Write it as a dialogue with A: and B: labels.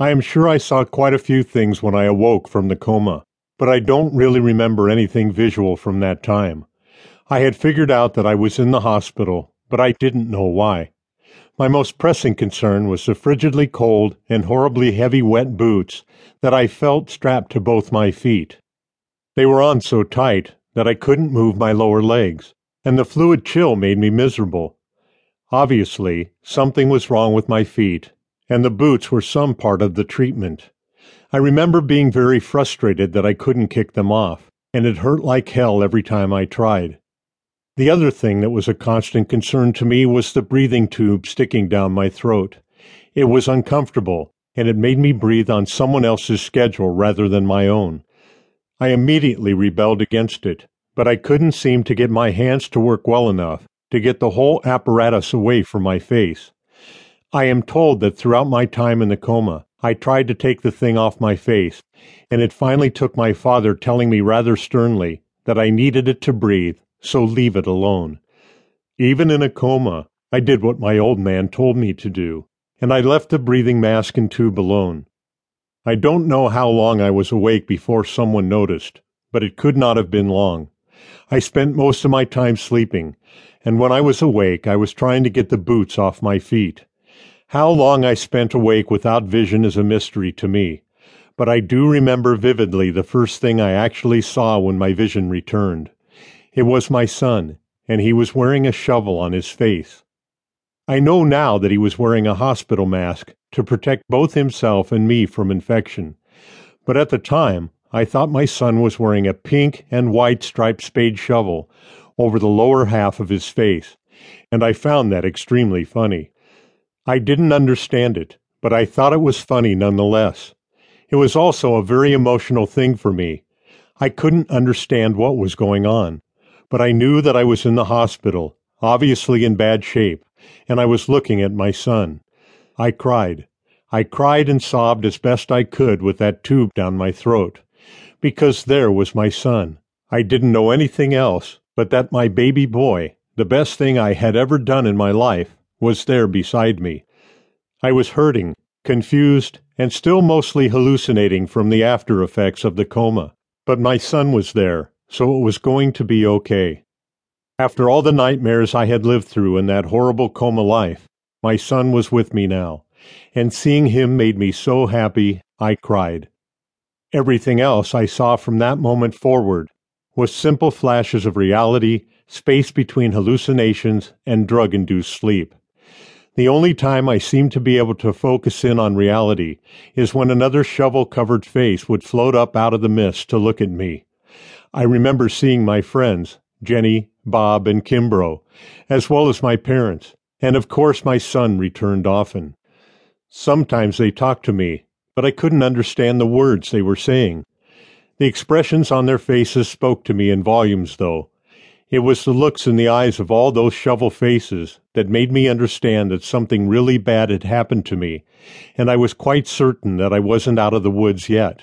A: I am sure I saw quite a few things when I awoke from the coma, but I don't really remember anything visual from that time. I had figured out that I was in the hospital, but I didn't know why. My most pressing concern was the frigidly cold and horribly heavy wet boots that I felt strapped to both my feet. They were on so tight that I couldn't move my lower legs, and the fluid chill made me miserable. Obviously, something was wrong with my feet, and the boots were some part of the treatment. I remember being very frustrated that I couldn't kick them off, and it hurt like hell every time I tried. The other thing that was a constant concern to me was the breathing tube sticking down my throat. It was uncomfortable, and it made me breathe on someone else's schedule rather than my own. I immediately rebelled against it, but I couldn't seem to get my hands to work well enough to get the whole apparatus away from my face. I am told that throughout my time in the coma, I tried to take the thing off my face, and it finally took my father telling me rather sternly that I needed it to breathe so leave it alone. Even in a coma, I did what my old man told me to do, and I left the breathing mask and tube alone. I don't know how long I was awake before someone noticed, but it could not have been long. I spent most of my time sleeping, and when I was awake, I was trying to get the boots off my feet. How long I spent awake without vision is a mystery to me, but I do remember vividly the first thing I actually saw when my vision returned. It was my son, and he was wearing a shovel on his face. I know now that he was wearing a hospital mask to protect both himself and me from infection, but at the time I thought my son was wearing a pink and white striped spade shovel over the lower half of his face, and I found that extremely funny. I didn't understand it, but I thought it was funny nonetheless. It was also a very emotional thing for me. I couldn't understand what was going on but I knew that I was in the hospital, obviously in bad shape, and I was looking at my son. I cried. I cried and sobbed as best I could with that tube down my throat, because there was my son. I didn't know anything else but that my baby boy, the best thing I had ever done in my life, was there beside me. I was hurting, confused, and still mostly hallucinating from the after effects of the coma. But my son was there, so it was going to be okay. After all the nightmares I had lived through in that horrible coma life, my son was with me now, and seeing him made me so happy I cried. Everything else I saw from that moment forward was simple flashes of reality, space between hallucinations and drug induced sleep. The only time I seemed to be able to focus in on reality is when another shovel covered face would float up out of the mist to look at me. I remember seeing my friends, Jenny, Bob, and Kimbrough, as well as my parents, and of course my son returned often. Sometimes they talked to me, but I couldn't understand the words they were saying. The expressions on their faces spoke to me in volumes, though. It was the looks in the eyes of all those shovel faces that made me understand that something really bad had happened to me, and I was quite certain that I wasn't out of the woods yet.